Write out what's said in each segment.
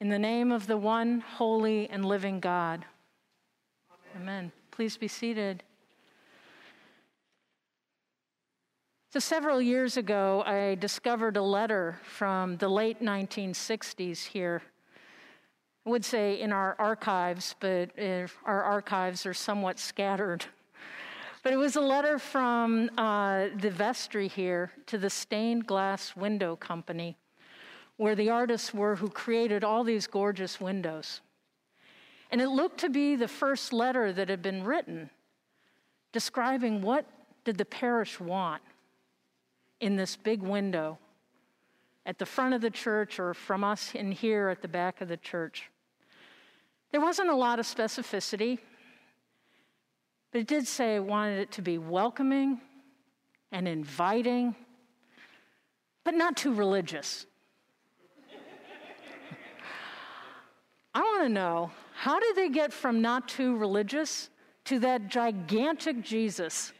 In the name of the one holy and living God. Amen. Amen. Please be seated. So, several years ago, I discovered a letter from the late 1960s here. I would say in our archives, but our archives are somewhat scattered. But it was a letter from uh, the vestry here to the Stained Glass Window Company, where the artists were who created all these gorgeous windows. And it looked to be the first letter that had been written describing what did the parish want in this big window at the front of the church or from us in here at the back of the church. There wasn't a lot of specificity, but it did say it wanted it to be welcoming and inviting, but not too religious. I want to know how did they get from not too religious to that gigantic Jesus?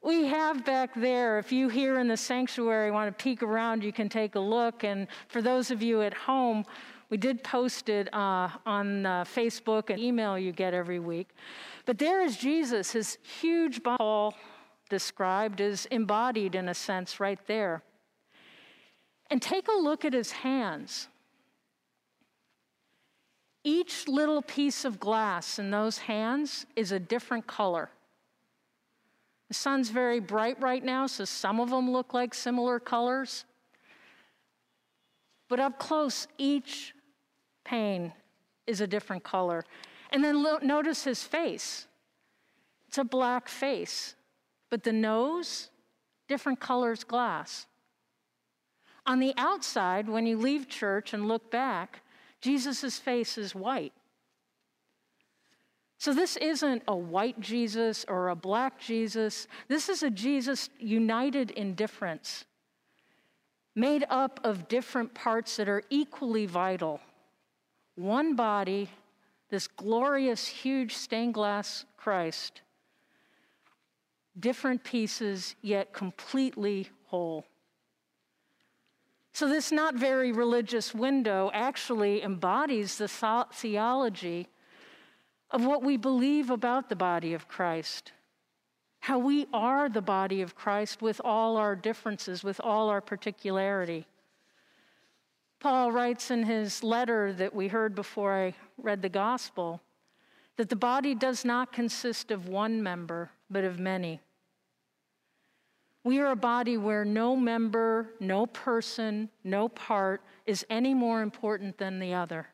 we have back there, if you here in the sanctuary want to peek around, you can take a look. And for those of you at home, we did post it uh, on uh, Facebook and email you get every week. But there is Jesus, his huge ball described is embodied in a sense right there. And take a look at his hands. Each little piece of glass in those hands is a different color. The sun's very bright right now, so some of them look like similar colors. But up close, each pane is a different color. And then lo- notice his face. It's a black face, but the nose, different colors glass. On the outside, when you leave church and look back, Jesus' face is white. So, this isn't a white Jesus or a black Jesus. This is a Jesus united in difference, made up of different parts that are equally vital. One body, this glorious, huge stained glass Christ, different pieces, yet completely whole. So, this not very religious window actually embodies the theology of what we believe about the body of Christ, how we are the body of Christ with all our differences, with all our particularity. Paul writes in his letter that we heard before I read the gospel that the body does not consist of one member, but of many. We are a body where no member, no person, no part is any more important than the other.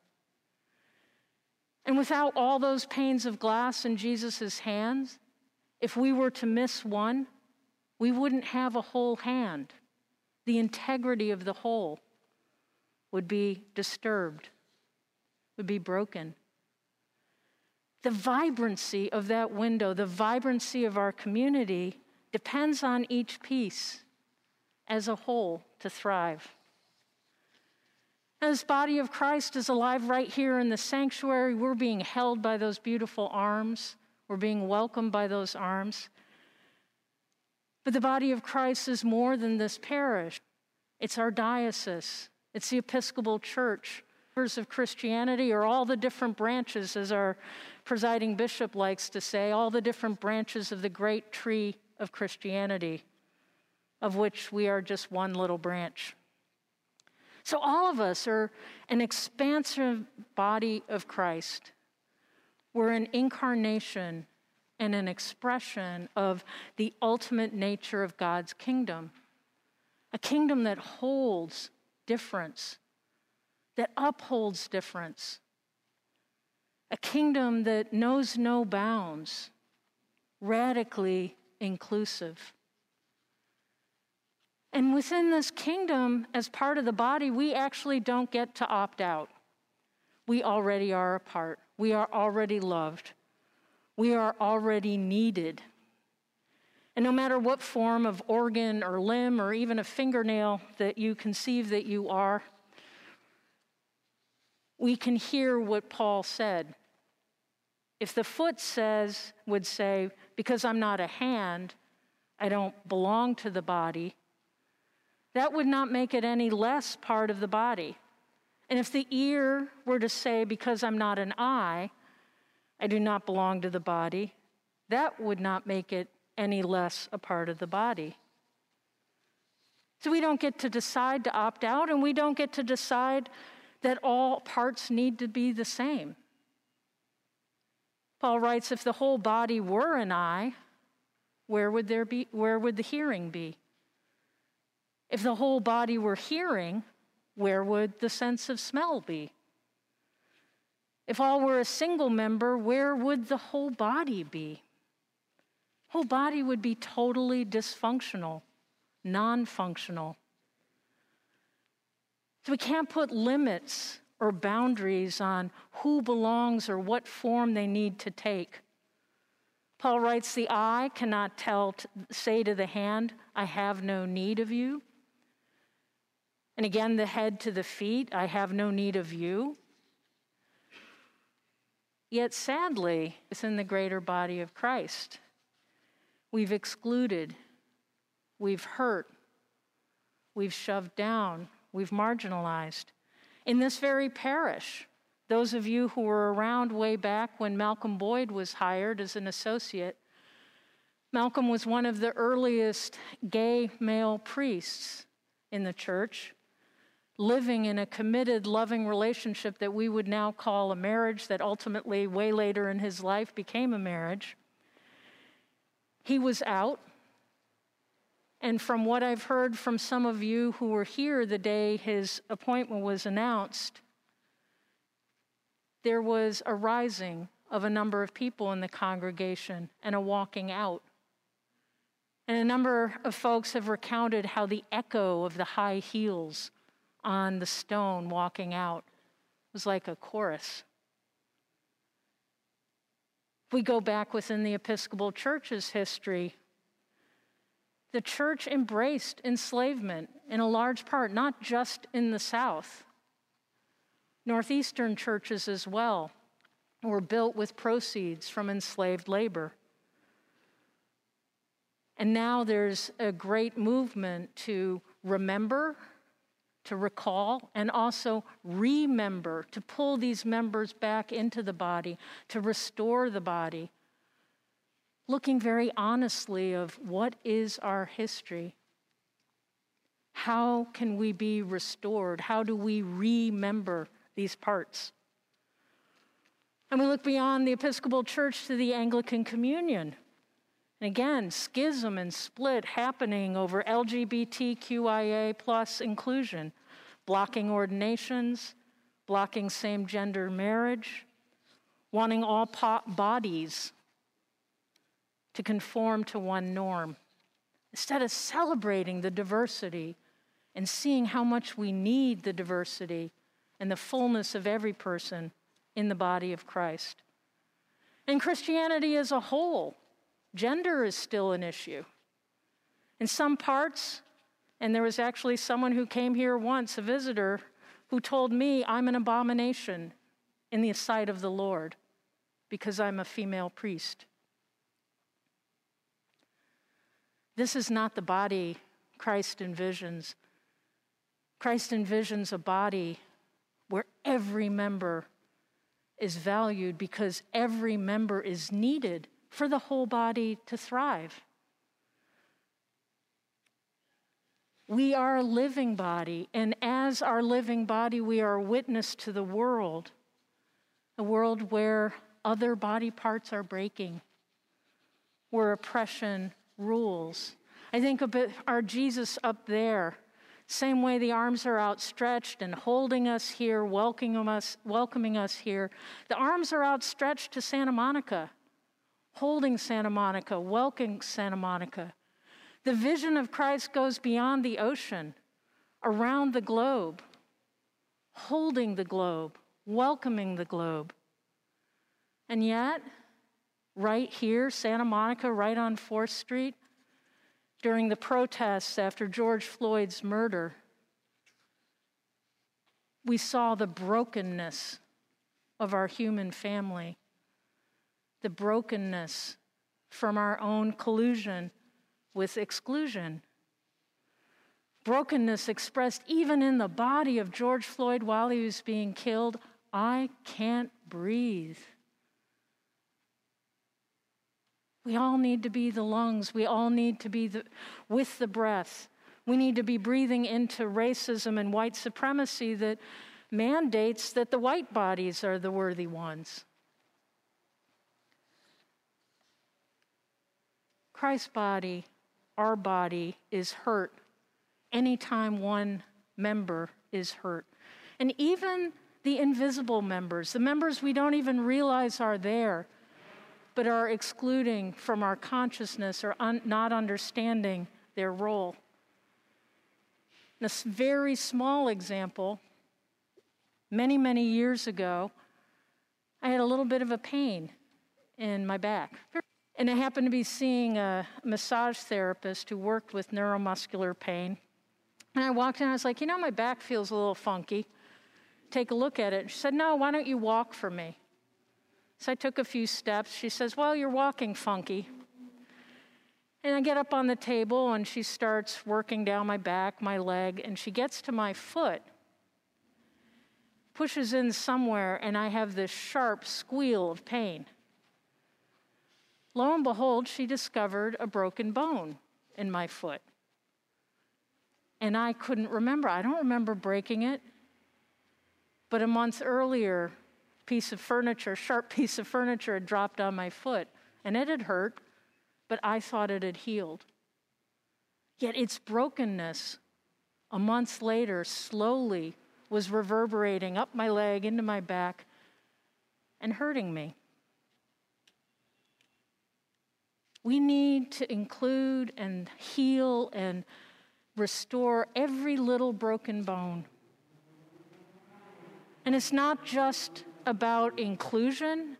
And without all those panes of glass in Jesus' hands, if we were to miss one, we wouldn't have a whole hand. The integrity of the whole would be disturbed, would be broken. The vibrancy of that window, the vibrancy of our community, depends on each piece as a whole to thrive. This body of Christ is alive right here in the sanctuary. We're being held by those beautiful arms. We're being welcomed by those arms. But the body of Christ is more than this parish. It's our diocese. It's the Episcopal Church. Members of Christianity, or all the different branches, as our presiding bishop likes to say, all the different branches of the great tree of Christianity, of which we are just one little branch. So, all of us are an expansive body of Christ. We're an incarnation and an expression of the ultimate nature of God's kingdom. A kingdom that holds difference, that upholds difference. A kingdom that knows no bounds, radically inclusive. And within this kingdom, as part of the body, we actually don't get to opt out. We already are a part, we are already loved, we are already needed. And no matter what form of organ or limb or even a fingernail that you conceive that you are, we can hear what Paul said. If the foot says, would say, because I'm not a hand, I don't belong to the body, that would not make it any less part of the body. And if the ear were to say, because I'm not an eye, I do not belong to the body, that would not make it any less a part of the body. So we don't get to decide to opt out, and we don't get to decide that all parts need to be the same. Paul writes if the whole body were an eye, where would there be where would the hearing be? If the whole body were hearing, where would the sense of smell be? If all were a single member, where would the whole body be? Whole body would be totally dysfunctional, non functional. So we can't put limits or boundaries on who belongs or what form they need to take. Paul writes, The eye cannot tell, say to the hand, I have no need of you. And again, the head to the feet, I have no need of you. Yet sadly, within the greater body of Christ, we've excluded, we've hurt, we've shoved down, we've marginalized. In this very parish, those of you who were around way back when Malcolm Boyd was hired as an associate, Malcolm was one of the earliest gay male priests in the church living in a committed, loving relationship that we would now call a marriage, that ultimately, way later in his life, became a marriage. He was out. And from what I've heard from some of you who were here the day his appointment was announced, there was a rising of a number of people in the congregation and a walking out. And a number of folks have recounted how the echo of the high heels on the stone walking out. Was like a chorus. We go back within the Episcopal Church's history, the church embraced enslavement in a large part, not just in the South. Northeastern churches as well were built with proceeds from enslaved labor. And now there's a great movement to remember to recall and also remember, to pull these members back into the body, to restore the body. Looking very honestly of what is our history? How can we be restored? How do we remember these parts? And we look beyond the Episcopal Church to the Anglican Communion. And again, schism and split happening over LGBTQIA plus inclusion, blocking ordinations, blocking same gender marriage, wanting all bodies to conform to one norm. Instead of celebrating the diversity and seeing how much we need the diversity and the fullness of every person in the body of Christ. And Christianity as a whole Gender is still an issue. In some parts, and there was actually someone who came here once, a visitor, who told me I'm an abomination in the sight of the Lord because I'm a female priest. This is not the body Christ envisions. Christ envisions a body where every member is valued because every member is needed for the whole body to thrive. We are a living body, and as our living body, we are a witness to the world, a world where other body parts are breaking, where oppression rules. I think of our Jesus up there, same way the arms are outstretched and holding us here, welcoming us, welcoming us here. The arms are outstretched to Santa Monica holding Santa Monica, welcoming Santa Monica. The vision of Christ goes beyond the ocean, around the globe, holding the globe, welcoming the globe. And yet, right here, Santa Monica, right on 4th Street, during the protests after George Floyd's murder, we saw the brokenness of our human family the brokenness from our own collusion with exclusion. brokenness expressed even in the body of George Floyd while he was being killed. I can't breathe. We all need to be the lungs. We all need to be the, with the breath. We need to be breathing into racism and white supremacy that mandates that the white bodies are the worthy ones. Christ's body, our body, is hurt anytime one member is hurt. And even the invisible members, the members we don't even realize are there, but are excluding from our consciousness or un- not understanding their role. This very small example, many, many years ago, I had a little bit of a pain in my back. And I happened to be seeing a massage therapist who worked with neuromuscular pain. And I walked in, I was like, you know, my back feels a little funky. Take a look at it. She said, no, why don't you walk for me? So I took a few steps. She says, well, you're walking funky. And I get up on the table and she starts working down my back, my leg, and she gets to my foot, pushes in somewhere, and I have this sharp squeal of pain. Lo and behold, she discovered a broken bone in my foot and I couldn't remember. I don't remember breaking it. But a month earlier, piece of furniture, sharp piece of furniture had dropped on my foot, and it had hurt, but I thought it had healed. Yet its brokenness, a month later, slowly was reverberating up my leg, into my back, and hurting me. We need to include and heal and restore every little broken bone. And it's not just about inclusion,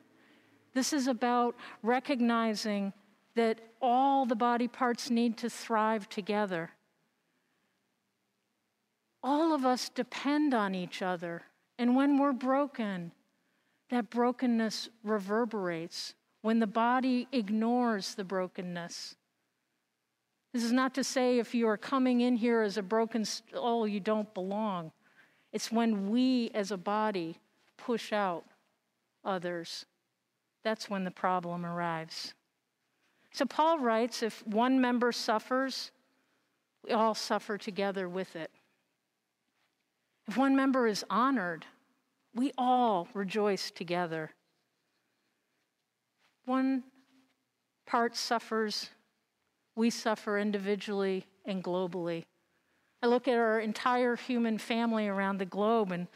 this is about recognizing that all the body parts need to thrive together. All of us depend on each other. And when we're broken, that brokenness reverberates. When the body ignores the brokenness, this is not to say if you are coming in here as a broken soul, oh, you don't belong. It's when we as a body push out others. That's when the problem arrives. So Paul writes if one member suffers, we all suffer together with it. If one member is honored, we all rejoice together. One part suffers, we suffer individually and globally. I look at our entire human family around the globe and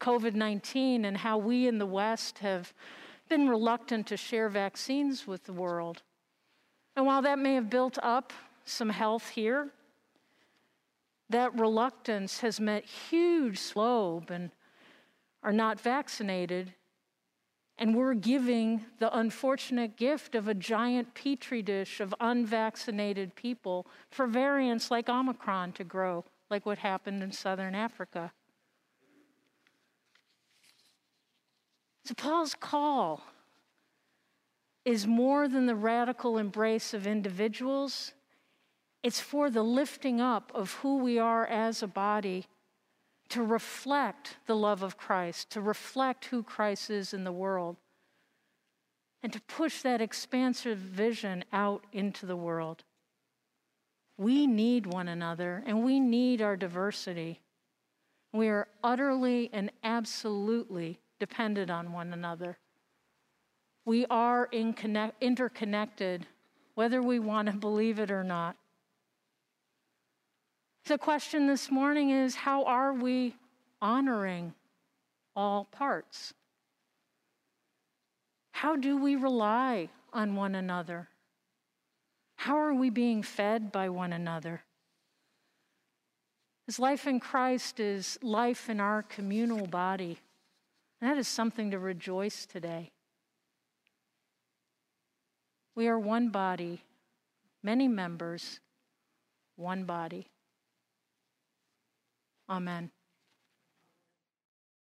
COVID 19 and how we in the West have been reluctant to share vaccines with the world. And while that may have built up some health here, that reluctance has meant huge slope and are not vaccinated and we're giving the unfortunate gift of a giant petri dish of unvaccinated people for variants like Omicron to grow, like what happened in southern Africa. So, Paul's call is more than the radical embrace of individuals, it's for the lifting up of who we are as a body to reflect the love of Christ, to reflect who Christ is in the world, and to push that expansive vision out into the world. We need one another and we need our diversity. We are utterly and absolutely dependent on one another. We are interconnected, whether we want to believe it or not. The question this morning is how are we honoring all parts? How do we rely on one another? How are we being fed by one another? His life in Christ is life in our communal body. That is something to rejoice today. We are one body, many members, one body. Amen.